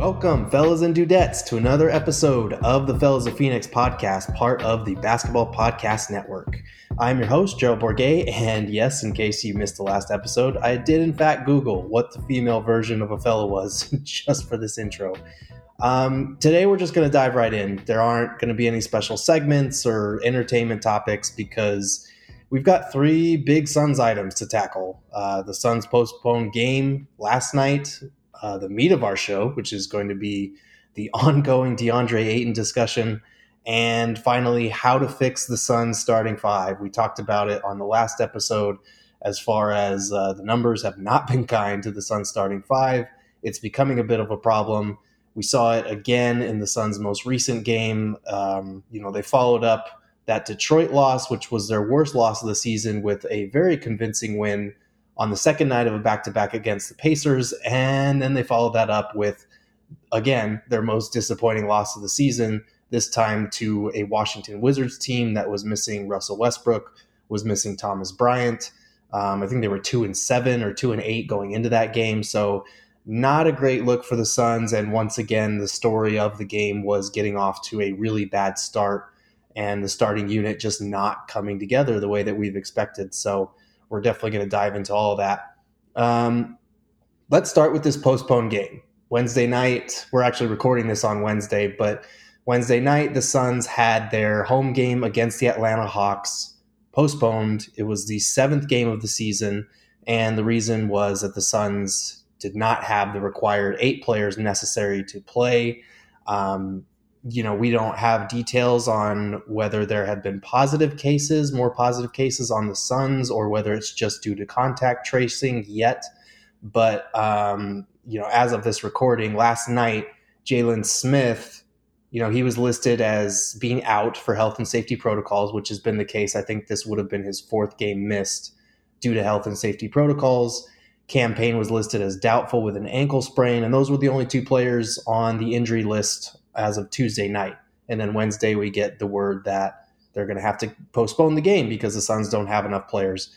Welcome, fellas and dudettes, to another episode of the Fellas of Phoenix podcast, part of the Basketball Podcast Network. I'm your host, Gerald Bourguet, and yes, in case you missed the last episode, I did in fact Google what the female version of a fella was just for this intro. Um, today, we're just going to dive right in. There aren't going to be any special segments or entertainment topics because we've got three big Suns items to tackle. Uh, the Suns postponed game last night, uh, the meat of our show, which is going to be the ongoing DeAndre Ayton discussion, and finally, how to fix the Suns starting five. We talked about it on the last episode as far as uh, the numbers have not been kind to the Suns starting five. It's becoming a bit of a problem. We saw it again in the Suns' most recent game. Um, you know, they followed up that Detroit loss, which was their worst loss of the season, with a very convincing win on the second night of a back to back against the Pacers. And then they followed that up with, again, their most disappointing loss of the season, this time to a Washington Wizards team that was missing Russell Westbrook, was missing Thomas Bryant. Um, I think they were two and seven or two and eight going into that game. So, not a great look for the Suns. And once again, the story of the game was getting off to a really bad start and the starting unit just not coming together the way that we've expected. So, we're definitely going to dive into all of that. Um, let's start with this postponed game. Wednesday night, we're actually recording this on Wednesday, but Wednesday night, the Suns had their home game against the Atlanta Hawks postponed. It was the seventh game of the season, and the reason was that the Suns did not have the required eight players necessary to play. Um, you know, we don't have details on whether there have been positive cases, more positive cases on the Suns, or whether it's just due to contact tracing yet. But, um, you know, as of this recording, last night, Jalen Smith, you know, he was listed as being out for health and safety protocols, which has been the case. I think this would have been his fourth game missed due to health and safety protocols. Cam Payne was listed as doubtful with an ankle sprain, and those were the only two players on the injury list as of Tuesday night. And then Wednesday, we get the word that they're going to have to postpone the game because the Suns don't have enough players.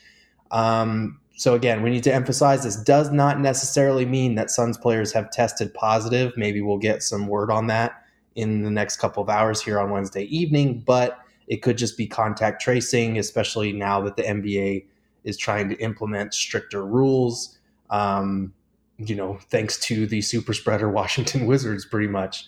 Um, so, again, we need to emphasize this does not necessarily mean that Suns players have tested positive. Maybe we'll get some word on that in the next couple of hours here on Wednesday evening, but it could just be contact tracing, especially now that the NBA is trying to implement stricter rules. Um, you know, thanks to the super spreader Washington Wizards, pretty much.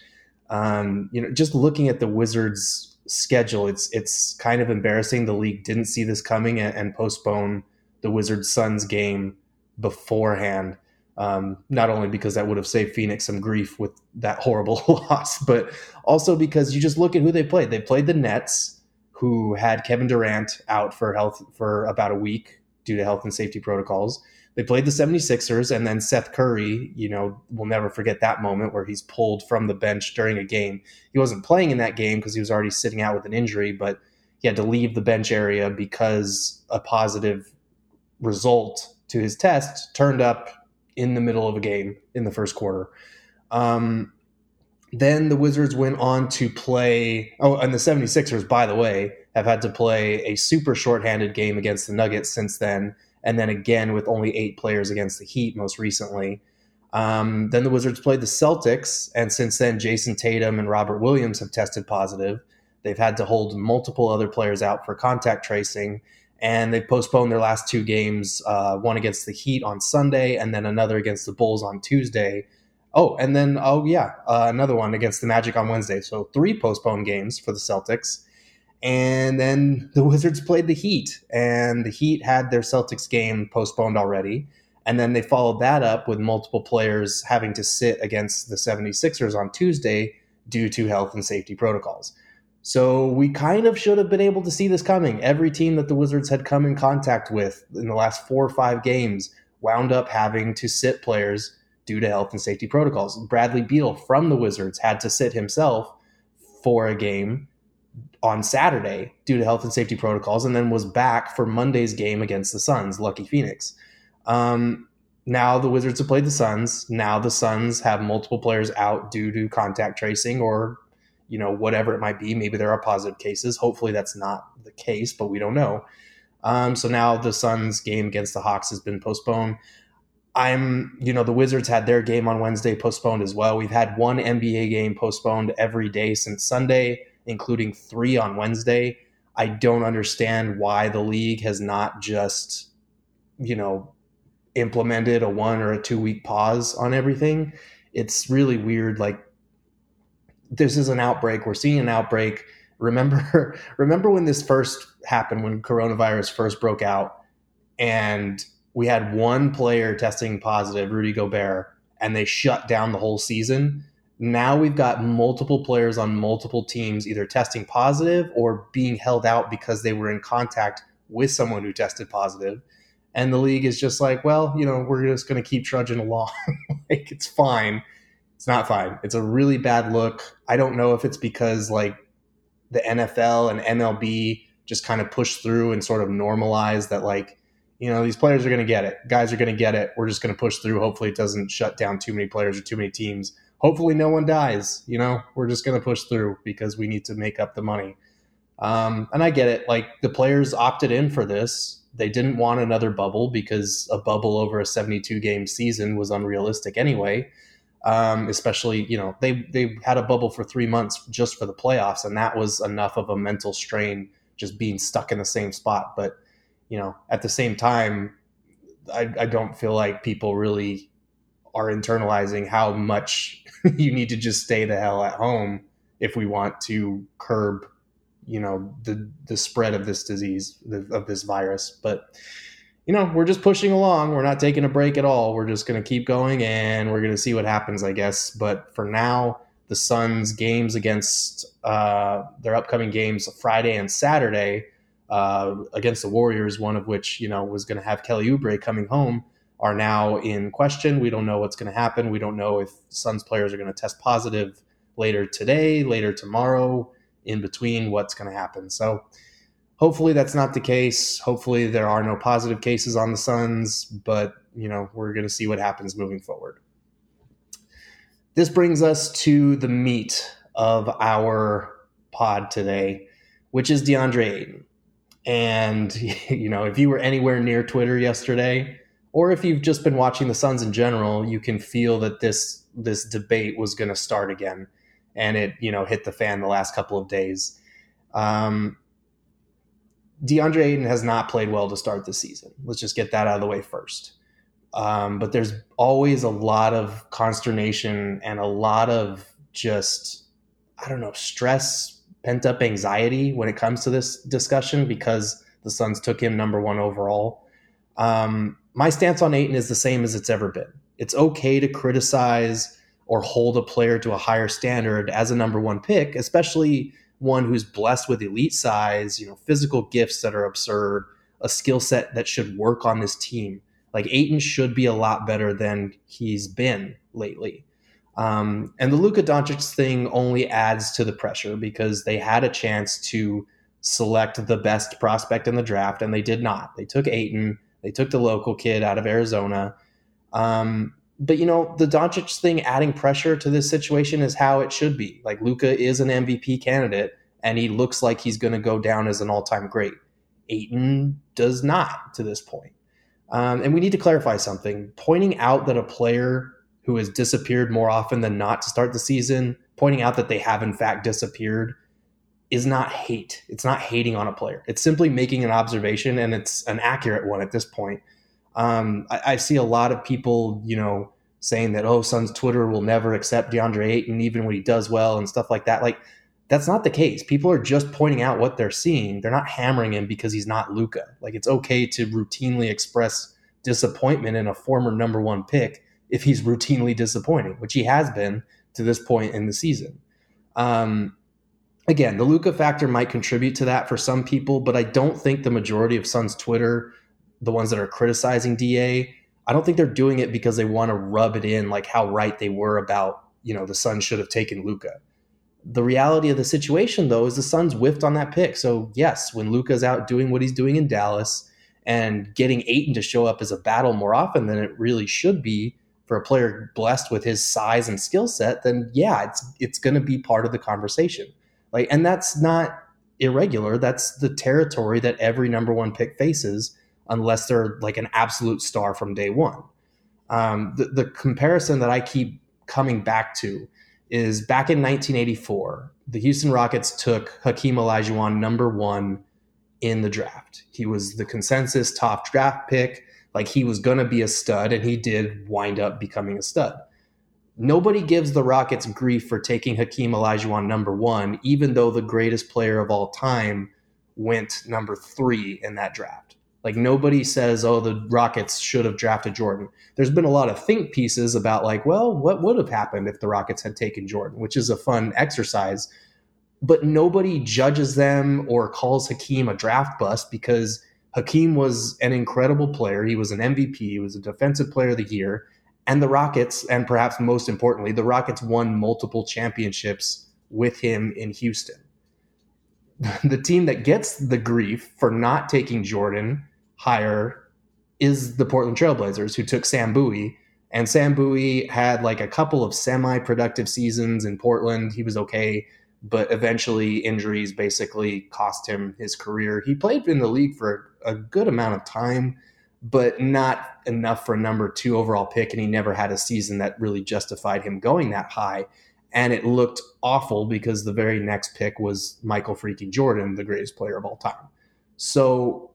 Um, you know, just looking at the Wizards' schedule, it's it's kind of embarrassing. The league didn't see this coming and, and postpone the Wizards Suns game beforehand. Um, not only because that would have saved Phoenix some grief with that horrible loss, but also because you just look at who they played. They played the Nets, who had Kevin Durant out for health for about a week due to health and safety protocols. They played the 76ers, and then Seth Curry, you know, will never forget that moment where he's pulled from the bench during a game. He wasn't playing in that game because he was already sitting out with an injury, but he had to leave the bench area because a positive result to his test turned up in the middle of a game in the first quarter. Um, then the Wizards went on to play. Oh, and the 76ers, by the way, have had to play a super shorthanded game against the Nuggets since then and then again with only eight players against the Heat most recently. Um, then the Wizards played the Celtics, and since then, Jayson Tatum and Robert Williams have tested positive. They've had to hold multiple other players out for contact tracing, and they've postponed their last two games uh, one against the Heat on Sunday, and then another against the Bulls on Tuesday. Oh, and then, oh, yeah, uh, another one against the Magic on Wednesday. So three postponed games for the Celtics. And then the Wizards played the Heat, and the Heat had their Celtics game postponed already. And then they followed that up with multiple players having to sit against the 76ers on Tuesday due to health and safety protocols. So we kind of should have been able to see this coming. Every team that the Wizards had come in contact with in the last four or five games wound up having to sit players due to health and safety protocols. Bradley Beal from the Wizards had to sit himself for a game on Saturday due to health and safety protocols, and then was back for Monday's game against the Suns. Lucky Phoenix. Um, now the Wizards have played the Suns. Now the Suns have multiple players out due to contact tracing or you know whatever it might be. Maybe there are positive cases. Hopefully that's not the case, but we don't know. Um, so now the Suns game against the Hawks has been postponed. I'm, you know, the Wizards had their game on Wednesday postponed as well. We've had one NBA game postponed every day since Sunday, including three on Wednesday. I don't understand why the league has not just, you know, implemented a one or a two week pause on everything. It's really weird. Like, this is an outbreak. We're seeing an outbreak. Remember, remember when this first happened, when coronavirus first broke out, and we had one player testing positive, Rudy Gobert, and they shut down the whole season. Now we've got multiple players on multiple teams either testing positive or being held out because they were in contact with someone who tested. And the league is just like, well, you know, we're just going to keep trudging along. like, it's fine. It's not fine. It's a really bad look. I don't know if it's because, like, the NFL and MLB just kind of push through and sort of normalize that, like, you know, these players are going to get it. Guys are going to get it. We're just going to push through. Hopefully, it doesn't shut down too many players or too many teams. Hopefully, no one dies. You know, we're just going to push through because we need to make up the money. Um, and I get it. Like the players opted in for this. They didn't want another bubble because a bubble over a 72 game season was unrealistic anyway. Um, especially, you know, they they had a bubble for three months just for the playoffs, and that was enough of a mental strain just being stuck in the same spot. But you know, at the same time, I, I don't feel like people really are internalizing how much you need to just stay the hell at home if we want to curb, you know, the the spread of this disease of this virus. But you know, we're just pushing along. We're not taking a break at all. We're just going to keep going and we're going to see what happens, I guess. But for now, the Suns' games against uh, their upcoming games Friday and Saturday uh, against the Warriors, one of which you know was going to have Kelly Oubre coming home, are now in question. We don't know what's going to happen. We don't know if Suns players are going to test positive later today, later tomorrow, in between. What's going to happen? So hopefully that's not the case. Hopefully there are no positive cases on the Suns, but you know we're going to see what happens moving forward. This brings us to the meat of our pod today, which is DeAndre Ayton. And, you know, if you were anywhere near Twitter yesterday, or if you've just been watching the Suns in general, you can feel that this this debate was going to start again, and it you know hit the fan the last couple of days. Um, DeAndre Ayton has not played well to start the season. Let's just get that out of the way first. Um, but there's always a lot of consternation and a lot of just I don't know stress pent up anxiety when it comes to this discussion because the Suns took him number one overall. Um, my stance on Ayton is the same as it's ever been. It's okay to criticize or hold a player to a higher standard as a number one pick, especially one who's blessed with elite size, you know, physical gifts that are absurd, a skill set that should work on this team. Like Ayton should be a lot better than he's been lately. Um, and the Luka Doncic thing only adds to the pressure because they had a chance to select the best prospect in the draft, and they did not. They took Ayton, they took the local kid out of Arizona. Um, but you know, the Doncic thing adding pressure to this situation is how it should be. Like Luka is an MVP candidate, and he looks like he's going to go down as an all-time great. Ayton does not to this point. Um, and we need to clarify something. Pointing out that a player who has disappeared more often than not to start the season, pointing out that they have in fact disappeared is not hate. It's not hating on a player. It's simply making an observation, and it's an accurate one at this point. Um, I, I, see a lot of people, you know, saying that oh, Suns Twitter will never accept DeAndre Ayton even when he does well and stuff like that. Like that's not the case. People are just pointing out what they're seeing. They're not hammering him because he's not Luka. Like it's okay to routinely express disappointment in a former number one pick if he's routinely disappointing, which he has been to this point in the season. Um, again, the Luka factor might contribute to that for some people, but I don't think the majority of Suns Twitter, the ones that are criticizing DA, I don't think they're doing it because they want to rub it in like how right they were about, you know, the Suns should have taken Luka. The reality of the situation, though, is the Suns whiffed on that pick. So, yes, when Luka's out doing what he's doing in Dallas and getting Ayton to show up as a battle more often than it really should be, for a player blessed with his size and skill set, then yeah, it's it's going to be part of the conversation. Like, and that's not irregular. That's the territory that every number one pick faces, unless they're like an absolute star from day one. Um, the, the comparison that I keep coming back to is back in 1984, the Houston Rockets took Hakeem Olajuwon number one in the draft. He was the consensus top draft pick. Like he was going to be a stud, and he did wind up becoming a stud. Nobody gives the Rockets grief for taking Hakeem Olajuwon number one, even though the greatest player of all time went number three in that draft. Like nobody says, oh, the Rockets should have drafted Jordan. There's been a lot of think pieces about like, well, what would have happened if the Rockets had taken Jordan, which is a fun exercise. But nobody judges them or calls Hakeem a draft bust because Hakeem was an incredible player. He was an MVP. He was a defensive player of the year. And the Rockets, and perhaps most importantly, the Rockets won multiple championships with him in Houston. The team that gets the grief for not taking Jordan higher is the Portland Trailblazers, who took Sam Bowie. And Sam Bowie had like a couple of semi productive seasons in Portland. He was okay, but eventually injuries basically cost him his career. He played in the league for a good amount of time, but not enough for a number two overall pick. And he never had a season that really justified him going that high. And it looked awful because the very next pick was Michael freaking Jordan, the greatest player of all time. So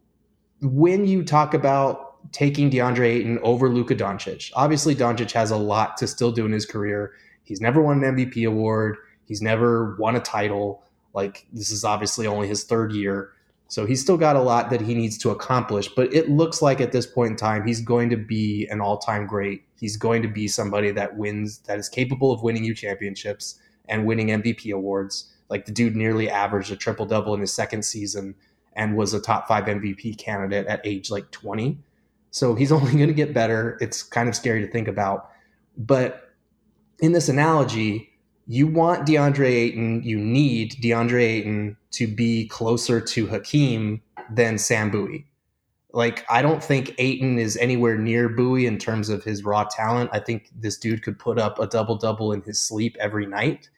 when you talk about taking DeAndre Ayton over Luka Doncic, obviously Doncic has a lot to still do in his career. He's never won an MVP award. He's never won a title. Like this is obviously only his third year. So he's still got a lot that he needs to accomplish, but it looks like at this point in time, he's going to be an all time great. He's going to be somebody that wins, that is capable of winning you championships and winning MVP awards. Like the dude nearly averaged a triple double in his second season and was a top five MVP candidate at age like 20. So he's only going to get better. It's kind of scary to think about. But in this analogy, you want DeAndre Ayton, you need DeAndre Ayton to be closer to Hakeem than Sam Bowie. Like, I don't think Ayton is anywhere near Bowie in terms of his raw talent. I think this dude could put up a double double in his sleep every night.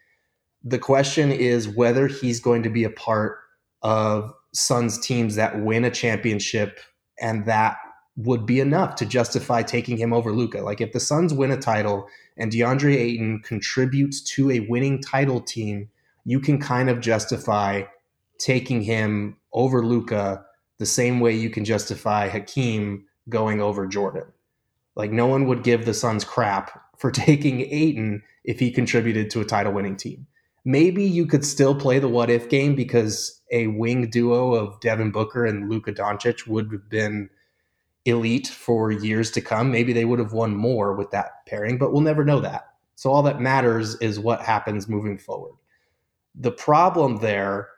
The question is whether he's going to be a part of Suns teams that win a championship, and that would be enough to justify taking him over Luka. Like if the Suns win a title and DeAndre Ayton contributes to a winning title team, you can kind of justify taking him over Luka the same way you can justify Hakeem going over Jordan. Like no one would give the Suns crap for taking Ayton if he contributed to a title winning team. Maybe you could still play the what if game because a wing duo of Devin Booker and Luka Doncic would have been elite for years to come. Maybe they would have won more with that pairing, but we'll never know that. So all that matters is what happens moving forward. The problem there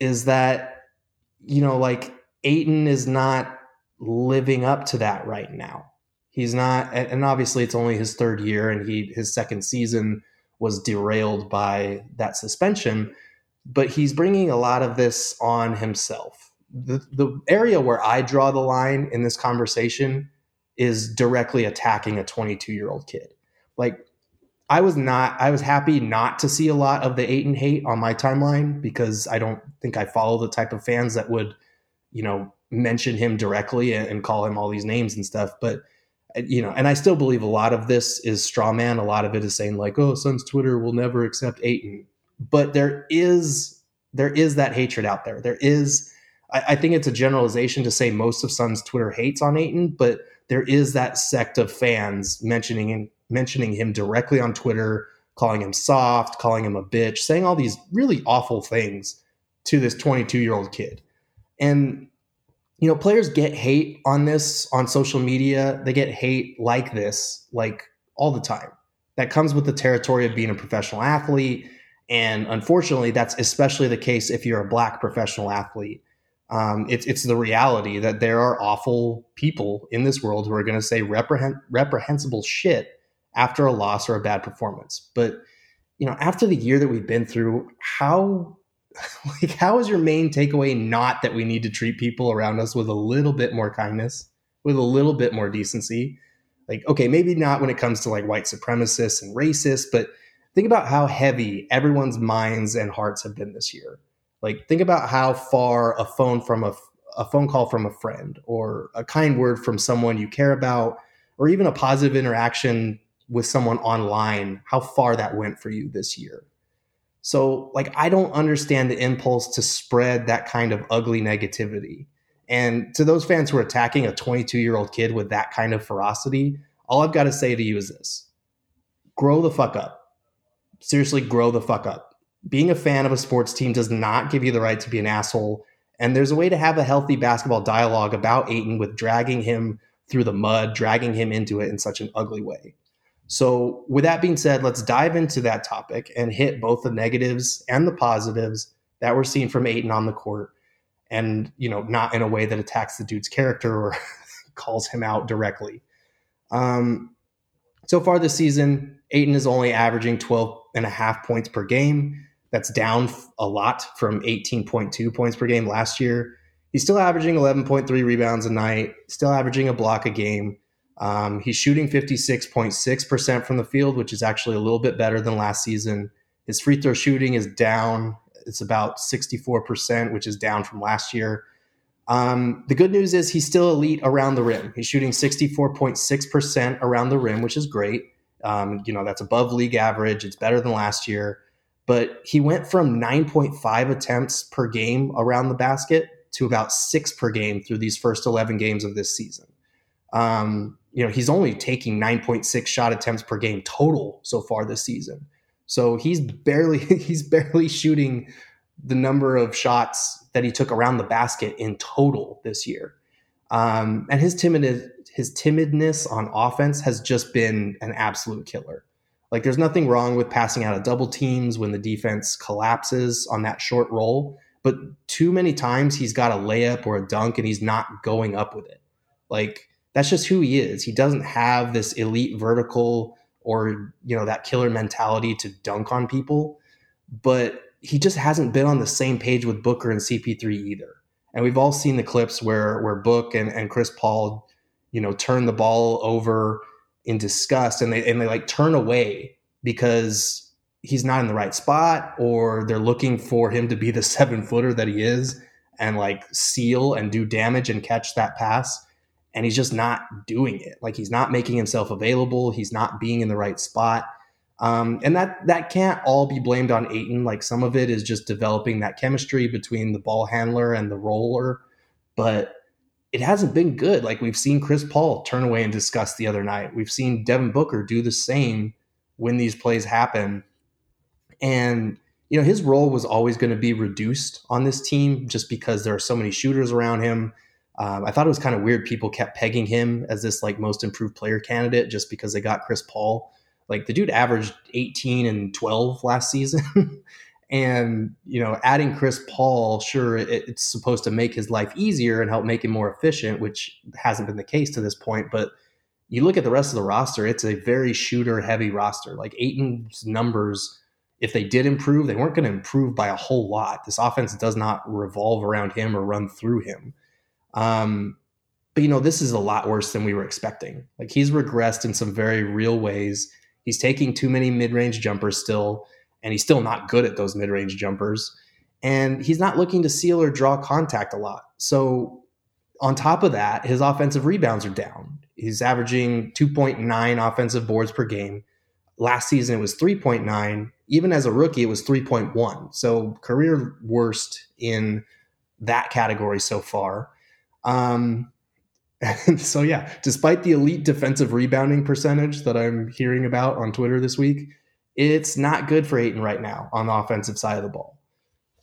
is that, you know, like Ayton is not living up to that right now. He's not, and obviously it's only his third year and he his second season was derailed by that suspension. But he's bringing a lot of this on himself. The, the area where I draw the line in this conversation is directly attacking a 22 year old kid. Like, I was not, I was happy not to see a lot of the Ayton hate on my timeline because I don't think I follow the type of fans that would, you know, mention him directly and, and call him all these names and stuff. But you know, and I still believe a lot of this is straw man. A lot of it is saying like, "Oh, Suns Twitter will never accept Ayton," but there is there is that hatred out there. There is, I, I think it's a generalization to say most of Suns Twitter hates on Ayton, but there is that sect of fans mentioning mentioning him directly on Twitter, calling him soft, calling him a bitch, saying all these really awful things to this 22 year old kid, and you know, players get hate on this on social media. They get hate like this, like all the time. That comes with the territory of being a professional athlete. And unfortunately, that's especially the case if you're a black professional athlete. Um, it's, it's the reality that there are awful people in this world who are going to say reprehen- reprehensible shit after a loss or a bad performance. But, you know, after the year that we've been through, how like how is your main takeaway not that we need to treat people around us with a little bit more kindness with a little bit more decency like okay maybe not when it comes to like white supremacists and racists but think about how heavy everyone's minds and hearts have been this year like think about how far a phone from a, a phone call from a friend or a kind word from someone you care about or even a positive interaction with someone online, how far that went for you this year. So, like, I don't understand the impulse to spread that kind of ugly negativity. And to those fans who are attacking a 22 year old kid with that kind of ferocity, all I've got to say to you is this grow the fuck up. Seriously, grow the fuck up. Being a fan of a sports team does not give you the right to be an asshole. And there's a way to have a healthy basketball dialogue about Ayton with dragging him through the mud, dragging him into it in such an ugly way. So, with that being said, let's dive into that topic and hit both the negatives and the positives that we're seeing from Ayton on the court. And, you know, not in a way that attacks the dude's character or calls him out directly. Um, so far this season, Ayton is only averaging 12 and a half points per game. That's down a lot from 18.2 points per game last year. He's still averaging 11.3 rebounds a night, still averaging a block a game. Um, he's shooting 56.6% from the field, which is actually a little bit better than last season. His free throw shooting is down. It's about 64%, which is down from last year. Um, the good news is he's still elite around the rim. He's shooting 64.6% around the rim, which is great. Um, you know, that's above league average. It's better than last year. But he went from 9.5 attempts per game around the basket to about six per game through these first 11 games of this season. Um, you know, he's only taking 9.6 shot attempts per game total so far this season. So he's barely he's barely shooting the number of shots that he took around the basket in total this year. Um, and his timid his timidness on offense has just been an absolute killer. Like there's nothing wrong with passing out of double teams when the defense collapses on that short roll, but too many times he's got a layup or a dunk and he's not going up with it. Like that's just who he is. He doesn't have this elite vertical or, you know, that killer mentality to dunk on people, but he just hasn't been on the same page with Booker and CP3 either. And we've all seen the clips where where Book and, and Chris Paul, you know, turn the ball over in disgust and they and they like turn away because he's not in the right spot or they're looking for him to be the seven footer that he is and like seal and do damage and catch that pass and he's just not doing it. Like he's not making himself available. He's not being in the right spot. Um, and that that can't all be blamed on Ayton. Like some of it is just developing that chemistry between the ball handler and the roller, but it hasn't been good. Like we've seen Chris Paul turn away and discuss the other night. We've seen Devin Booker do the same when these plays happen. And you know his role was always going to be reduced on this team just because there are so many shooters around him. Um, I thought it was kind of weird people kept pegging him as this like most improved player candidate just because they got Chris Paul. Like the dude averaged 18 and 12 last season. and, you know, adding Chris Paul, sure, it, it's supposed to make his life easier and help make him more efficient, which hasn't been the case to this point. But you look at the rest of the roster, it's a very shooter heavy roster. Like Ayton's numbers, if they did improve, they weren't going to improve by a whole lot. This offense does not revolve around him or run through him. Um, but you know, this is a lot worse than we were expecting. Like he's regressed in some very real ways. He's taking too many mid range jumpers still, and he's still not good at those mid range jumpers. And he's not looking to seal or draw contact a lot. So, on top of that, his offensive rebounds are down. He's averaging 2.9 offensive boards per game. Last season, it was 3.9. Even as a rookie, it was 3.1. So, career worst in that category so far. Um, and so, yeah, despite the elite defensive rebounding percentage that I'm hearing about on Twitter this week, it's not good for Ayton right now on the offensive side of the ball.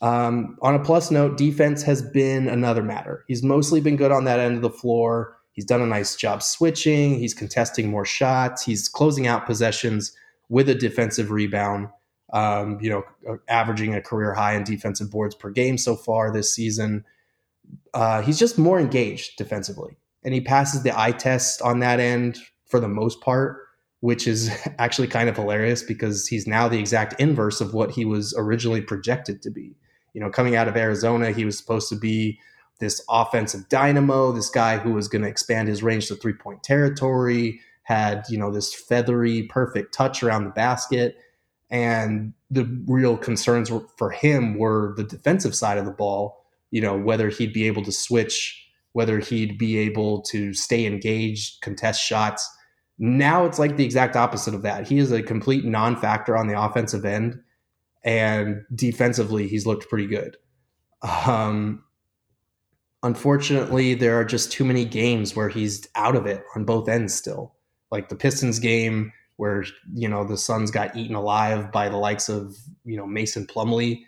Um, on a plus note, defense has been another matter. He's mostly been good on that end of the floor. He's done a nice job switching. He's contesting more shots. He's closing out possessions with a defensive rebound. Um, you know, averaging a career high in defensive boards per game so far this season. Uh, he's just more engaged defensively and he passes the eye test on that end for the most part, which is actually kind of hilarious because he's now the exact inverse of what he was originally projected to be. You know, coming out of Arizona, he was supposed to be this offensive dynamo, this guy who was going to expand his range to three point territory, had, you know, this feathery, perfect touch around the basket. And the real concerns for him were the defensive side of the ball, you know, whether he'd be able to switch whether he'd be able to stay engaged, contest shots. Now it's like the exact opposite of that. He is a complete non factor on the offensive end, and defensively, he's looked pretty good. Um, unfortunately, there are just too many games where he's out of it on both ends still. Like the Pistons game where, you know, the Suns got eaten alive by the likes of, you know, Mason Plumlee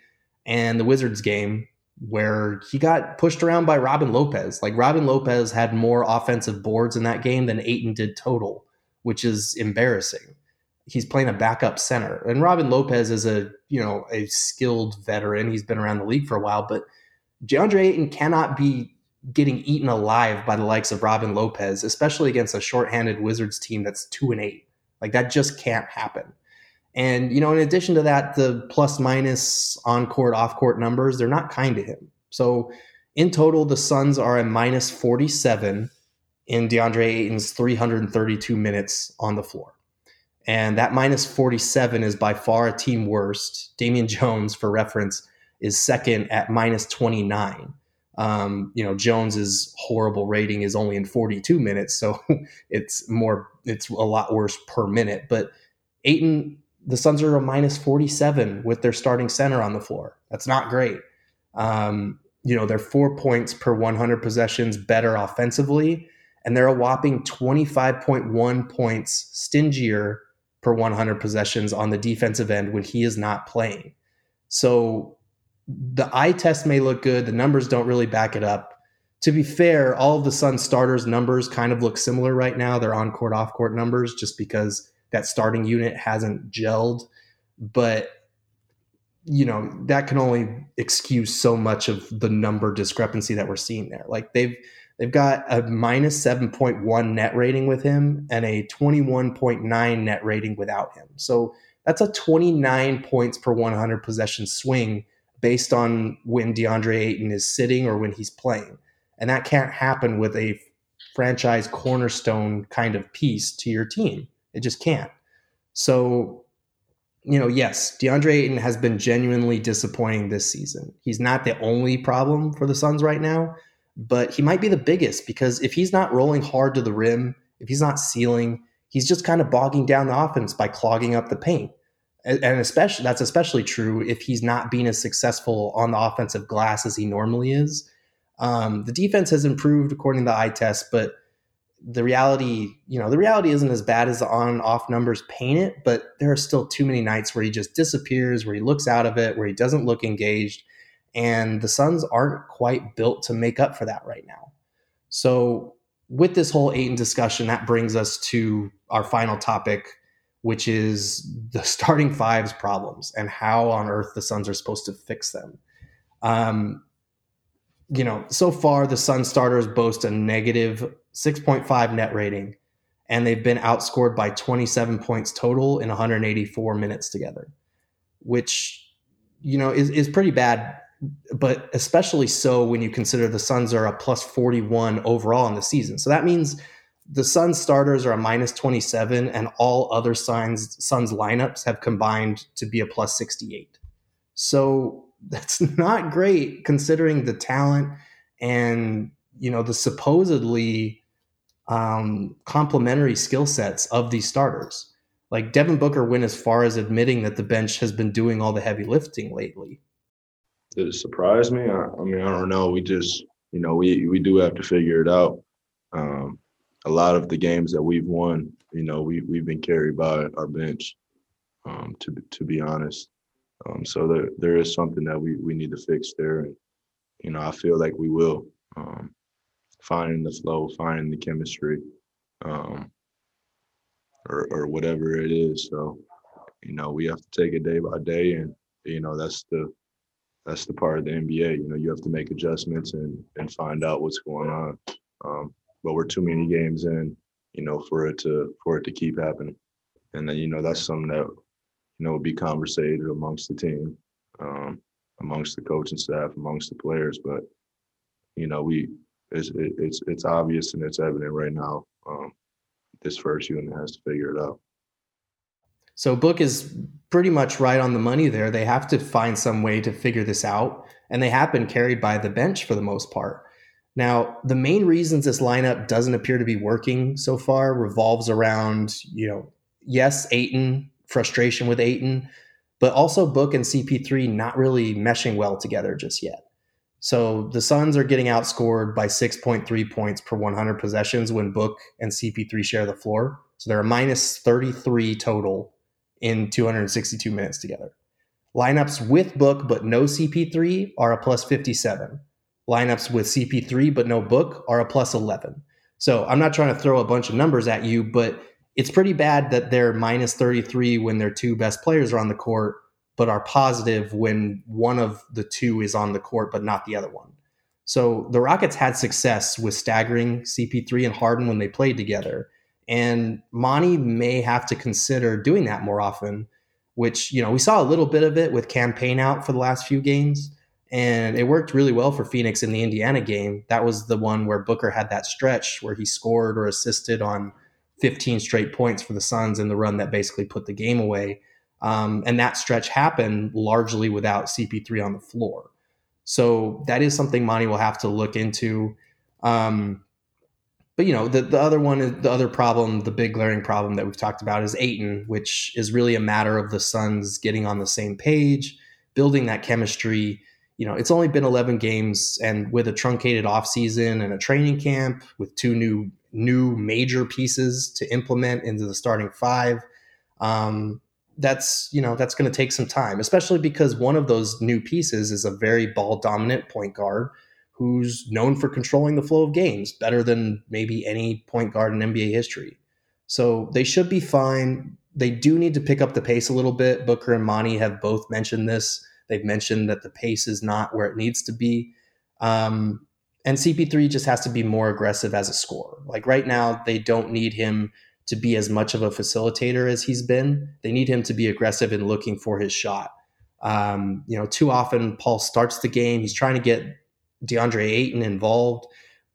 and the Wizards game where he got pushed around by Robin Lopez. Like Robin Lopez had more offensive boards in that game than Ayton did total, which is embarrassing. He's playing a backup center. And Robin Lopez is a, you know, a skilled veteran. He's been around the league for a while, but DeAndre Ayton cannot be getting eaten alive by the likes of Robin Lopez, especially against a shorthanded Wizards team that's two and eight. Like that just can't happen. And, you know, in addition to that, the plus minus on court, off court numbers, they're not kind to him. So in total, the Suns are a minus 47 in DeAndre Ayton's 332 minutes on the floor. And that minus 47 is by far a team worst. Damian Jones, for reference, is second at minus 29. Um, you know, Jones's horrible rating is only in 42 minutes, so it's more, it's a lot worse per minute. But Ayton the Suns are a minus 47 with their starting center on the floor. That's not great. Um, you know, they're four points per 100 possessions better offensively, and they're a whopping 25.1 points stingier per 100 possessions on the defensive end when he is not playing. So the eye test may look good, the numbers don't really back it up. To be fair, all of the Sun starters' numbers kind of look similar right now. They're on court, off court numbers just because that starting unit hasn't gelled. But you know that can only excuse so much of the number discrepancy that we're seeing there. Like they've they've got a minus seven point one net rating with him and a twenty one point nine net rating without him. So that's a twenty nine points per one hundred possession swing based on when DeAndre Ayton is sitting or when he's playing, and that can't happen with a franchise cornerstone kind of piece to your team. It just can't. So, you know, yes, DeAndre Ayton has been genuinely disappointing this season. He's not the only problem for the Suns right now, but he might be the biggest because if he's not rolling hard to the rim, if he's not sealing, he's just kind of bogging down the offense by clogging up the paint. And especially that's especially true if he's not being as successful on the offensive glass as he normally is. Um, the defense has improved according to the eye test, but the reality, you know, the reality isn't as bad as the on off numbers paint it, but there are still too many nights where he just disappears, where he looks out of it, where he doesn't look engaged. And the Suns aren't quite built to make up for that right now. So, with this whole Ayton discussion, that brings us to our final topic, which is the starting fives problems and how on earth the Suns are supposed to fix them. Um, you know, so far the Sun starters boast a negative 6.5 net rating, and they've been outscored by 27 points total in 184 minutes together, which, you know, is, is pretty bad, but especially so when you consider the Suns are a plus 41 overall in the season. So that means the Suns starters are a minus 27, and all other Suns, Suns lineups have combined to be a plus 68. So that's not great considering the talent and you know the supposedly um, complementary skill sets of these starters. Like Devin Booker went as far as admitting that the bench has been doing all the heavy lifting lately. Did it surprise me? I, I mean, I don't know. We just, you know, we we do have to figure it out. Um, a lot of the games that we've won, you know, we we've been carried by our bench. Um, to to be honest, um, so there there is something that we we need to fix there, and you know I feel like we will um, finding the flow, finding the chemistry, um, or or whatever it is. So you know we have to take it day by day, and you know that's the that's the part of the NBA. You know you have to make adjustments and and find out what's going on. Um, but we're too many games in, you know, for it to for it to keep happening. And then you know that's something that you know, would be conversated amongst the team, um, amongst the coaching staff, amongst the players. But you know, we it's it's it's obvious and it's evident right now. Um, this first unit has to figure it out. So Book is pretty much right on the money there. They have to find some way to figure this out, and they have been carried by the bench for the most part. Now, the main reasons this lineup doesn't appear to be working so far revolves around, you know, yes, Ayton, frustration with Ayton, but also Book and CP3 not really meshing well together just yet. So the Suns are getting outscored by 6.3 points per 100 possessions when Book and CP3 share the floor. So they're a minus 33 total in 262 minutes together. Lineups with Book but no CP3 are a plus 57. Lineups with CP3 but no Book are a plus 11. So I'm not trying to throw a bunch of numbers at you, but it's pretty bad that they're minus 33 when their two best players are on the court but are positive when one of the two is on the court, but not the other one. So the Rockets had success with staggering CP3 and Harden when they played together. And Monty may have to consider doing that more often, which, you know, we saw a little bit of it with Cam Payne out for the last few games. And it worked really well for Phoenix in the Indiana game. That was the one where Booker had that stretch where he scored or assisted on 15 straight points for the Suns in the run that basically put the game away. Um, and that stretch happened largely without CP3 on the floor. So that is something Monty will have to look into. Um, but you know, the, the other one the other problem, the big glaring problem that we've talked about is Ayton, which is really a matter of the Suns getting on the same page, building that chemistry. You know, it's only been 11 games, and with a truncated offseason and a training camp with two new new major pieces to implement into the starting five, um, that's you know that's going to take some time especially because one of those new pieces is a very ball dominant point guard who's known for controlling the flow of games better than maybe any point guard in NBA history so they should be fine they do need to pick up the pace a little bit Booker and Monty have both mentioned this they've mentioned that the pace is not where it needs to be um, and CP3 just has to be more aggressive as a scorer like right now they don't need him to be as much of a facilitator as he's been. They need him to be aggressive in looking for his shot. Um, you know, too often Paul starts the game. He's trying to get DeAndre Ayton involved,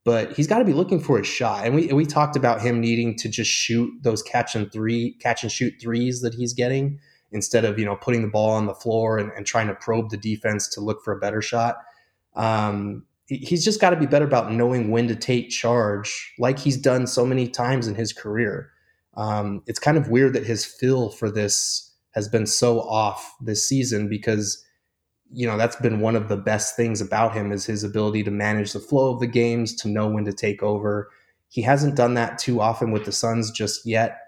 but he's got to be looking for a shot. And we we talked about him needing to just shoot those catch and three, catch and shoot threes that he's getting instead of you know putting the ball on the floor and, and trying to probe the defense to look for a better shot. Um, he's just got to be better about knowing when to take charge, like he's done so many times in his career. Um, it's kind of weird that his feel for this has been so off this season because you know that's been one of the best things about him is his ability to manage the flow of the games to know when to take over. He hasn't done that too often with the suns just yet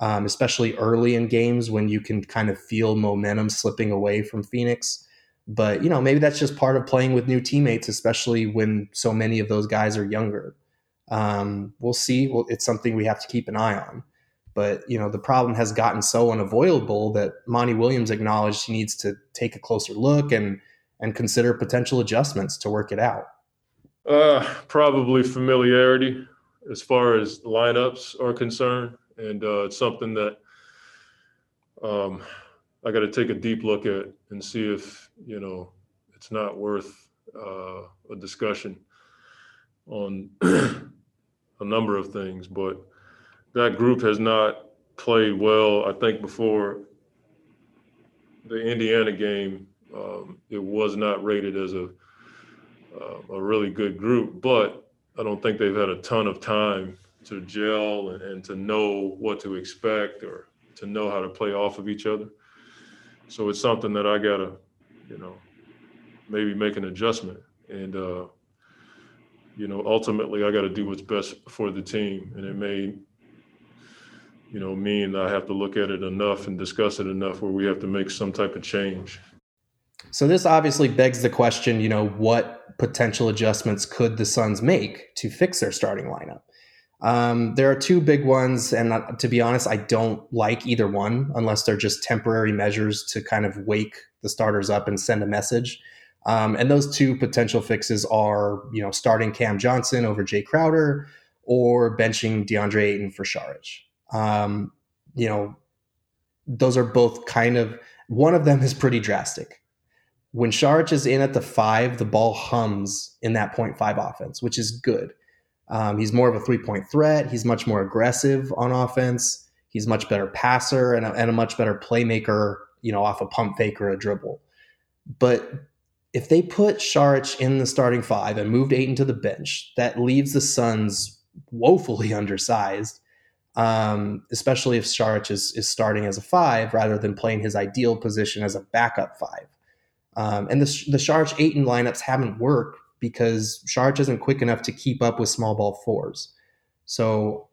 um, especially early in games when you can kind of feel momentum slipping away from phoenix. But you know maybe that's just part of playing with new teammates especially when so many of those guys are younger. Um, we'll see. Well, it's something we have to keep an eye on but you know the problem has gotten so unavoidable that Monty Williams acknowledged he needs to take a closer look and and consider potential adjustments to work it out. Uh, probably familiarity as far as lineups are concerned, and uh, it's something that um, I got to take a deep look at and see if you know it's not worth uh, a discussion on a number of things, but that group has not played well. I think before the Indiana game, um, it was not rated as a uh, a really good group, but I don't think they've had a ton of time to gel and, and to know what to expect or to know how to play off of each other. So it's something that I gotta, you know, maybe make an adjustment. And uh, you know, ultimately I gotta do what's best for the team. And it may you know, mean I have to look at it enough and discuss it enough where we have to make some type of change. So this obviously begs the question, you know, what potential adjustments could the Suns make to fix their starting lineup? Um, there are two big ones, and uh, to be honest, I don't like either one unless they're just temporary measures to kind of wake the starters up and send a message. Um, and those two potential fixes are, you know, starting Cam Johnson over Jay Crowder or benching DeAndre Ayton for Saric. Um, you know, those are both kind of one of them is pretty drastic. When Saric is in at the five, the ball hums in that point five offense, which is good. Um, he's more of a three point threat. He's much more aggressive on offense. He's much better passer and a, and a much better playmaker, you know, off a pump fake or a dribble. But if they put Saric in the starting five and moved Ayton to the bench, that leaves the Suns woefully undersized. Um, especially if Saric is, is starting as a five rather than playing his ideal position as a backup five. Um, and the, the Saric Ayton lineups haven't worked because Saric isn't quick enough to keep up with small ball fours. So,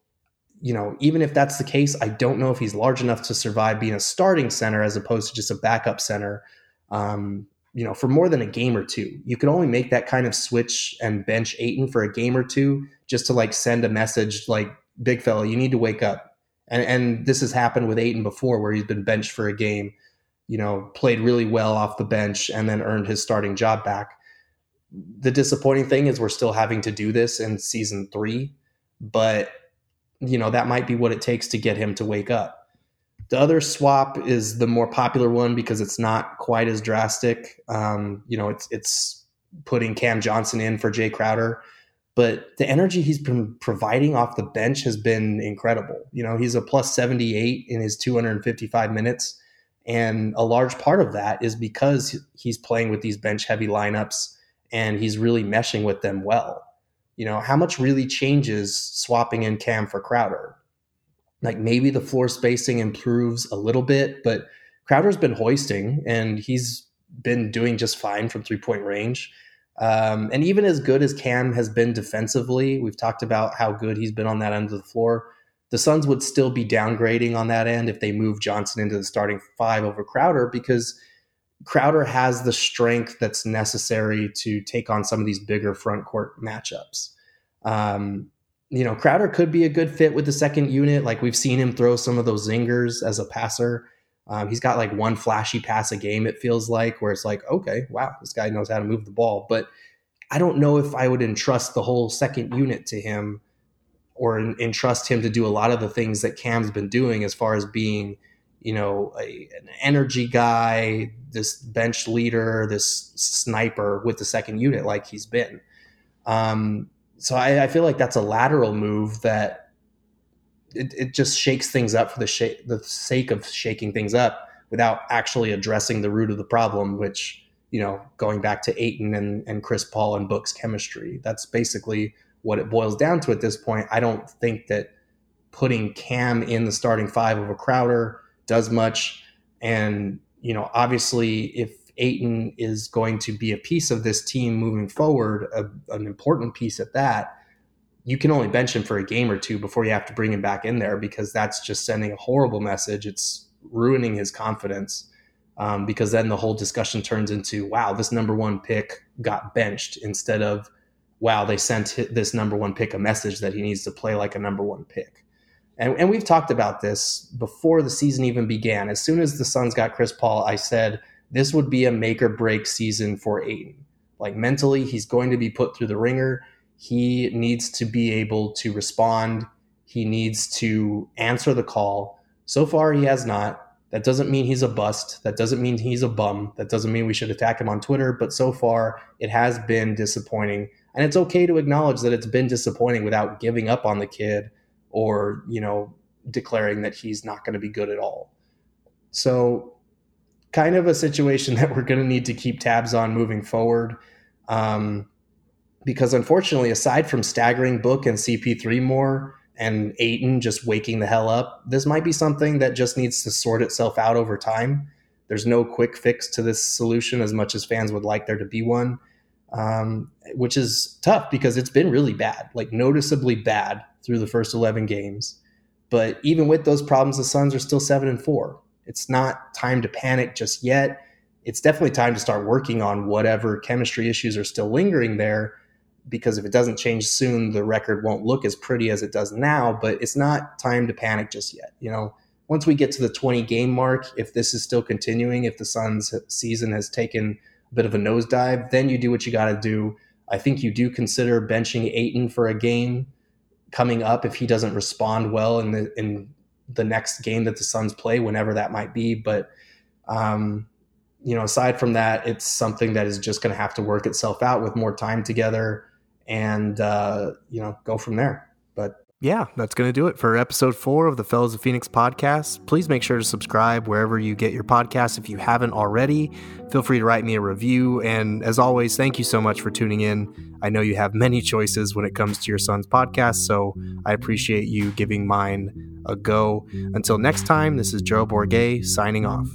you know, even if that's the case, I don't know if he's large enough to survive being a starting center as opposed to just a backup center. Um, you know, for more than a game or two. You could only make that kind of switch and bench Ayton for a game or two just to like send a message like, big fella, you need to wake up. And and this has happened with Ayton before where he's been benched for a game, you know, played really well off the bench and then earned his starting job back. The disappointing thing is we're still having to do this in season three, but you know, that might be what it takes to get him to wake up. The other swap is the more popular one because it's not quite as drastic. Um, you know, it's it's putting Cam Johnson in for Jae Crowder, but the energy he's been providing off the bench has been incredible. You know, he's a plus 78 in his 255 minutes. And a large part of that is because he's playing with these bench heavy lineups and he's really meshing with them well. You know, how much really changes swapping in Cam for Crowder? Like maybe the floor spacing improves a little bit, but Crowder's been hoisting and he's been doing just fine from three point range. Um, and even as good as Cam has been defensively, we've talked about how good he's been on that end of the floor. The Suns would still be downgrading on that end if they move Johnson into the starting five over Crowder because Crowder has the strength that's necessary to take on some of these bigger front court matchups. Um, you know, Crowder could be a good fit with the second unit. Like we've seen him throw some of those zingers as a passer. Um, he's got like one flashy pass a game, it feels like, where it's like, okay, wow, this guy knows how to move the ball. But I don't know if I would entrust the whole second unit to him or entrust him to do a lot of the things that Cam's been doing as far as being, you know, a, an energy guy, this bench leader, this sniper with the second unit like he's been. Um, so I, I, feel like that's a lateral move that it, it just shakes things up for the, sh- the sake of shaking things up without actually addressing the root of the problem, which, you know, going back to Ayton and, and Chris Paul and Book's chemistry, that's basically what it boils down to at this point. I don't think that putting Cam in the starting five of a Crowder does much. And, you know, obviously, if Ayton is going to be a piece of this team moving forward, a, an important piece at that, you can only bench him for a game or two before you have to bring him back in there because that's just sending a horrible message. It's ruining his confidence um, because then the whole discussion turns into, wow, this number one pick got benched instead of, wow, they sent this number one pick a message that he needs to play like a number one pick. And, and we've talked about this before the season even began. As soon as the Suns got Chris Paul, I said – this would be a make or break season for Ayton. Like mentally, he's going to be put through the ringer. He needs to be able to respond. He needs to answer the call. So far, he has not. That doesn't mean he's a bust. That doesn't mean he's a bum. That doesn't mean we should attack him on Twitter. But so far, it has been disappointing. And it's okay to acknowledge that it's been disappointing without giving up on the kid or, you know, declaring that he's not going to be good at all. So kind of a situation that we're going to need to keep tabs on moving forward. Um, because unfortunately, aside from staggering Book and CP3 more and Ayton just waking the hell up, this might be something that just needs to sort itself out over time. There's no quick fix to this solution as much as fans would like there to be one, um, which is tough because it's been really bad, like noticeably bad through the first 11 games. But even with those problems, the Suns are still seven and four. It's not time to panic just yet. It's definitely time to start working on whatever chemistry issues are still lingering there because if it doesn't change soon, the record won't look as pretty as it does now. But it's not time to panic just yet. You know, once we get to the 20 game mark, if this is still continuing, if the Suns season has taken a bit of a nosedive, then you do what you got to do. I think you do consider benching Ayton for a game coming up if he doesn't respond well in the in the next game that the Suns play, whenever that might be. But um, you know, aside from that, it's something that is just going to have to work itself out with more time together, and uh, you know, go from there. But yeah, that's going to do it for episode four of the Fellows of Phoenix podcast. Please make sure to subscribe wherever you get your podcasts. If you haven't already, feel free to write me a review. And as always, thank you so much for tuning in. I know you have many choices when it comes to your Suns podcast, so I appreciate you giving mine a go. Until next time, this is Joe Bourget signing off.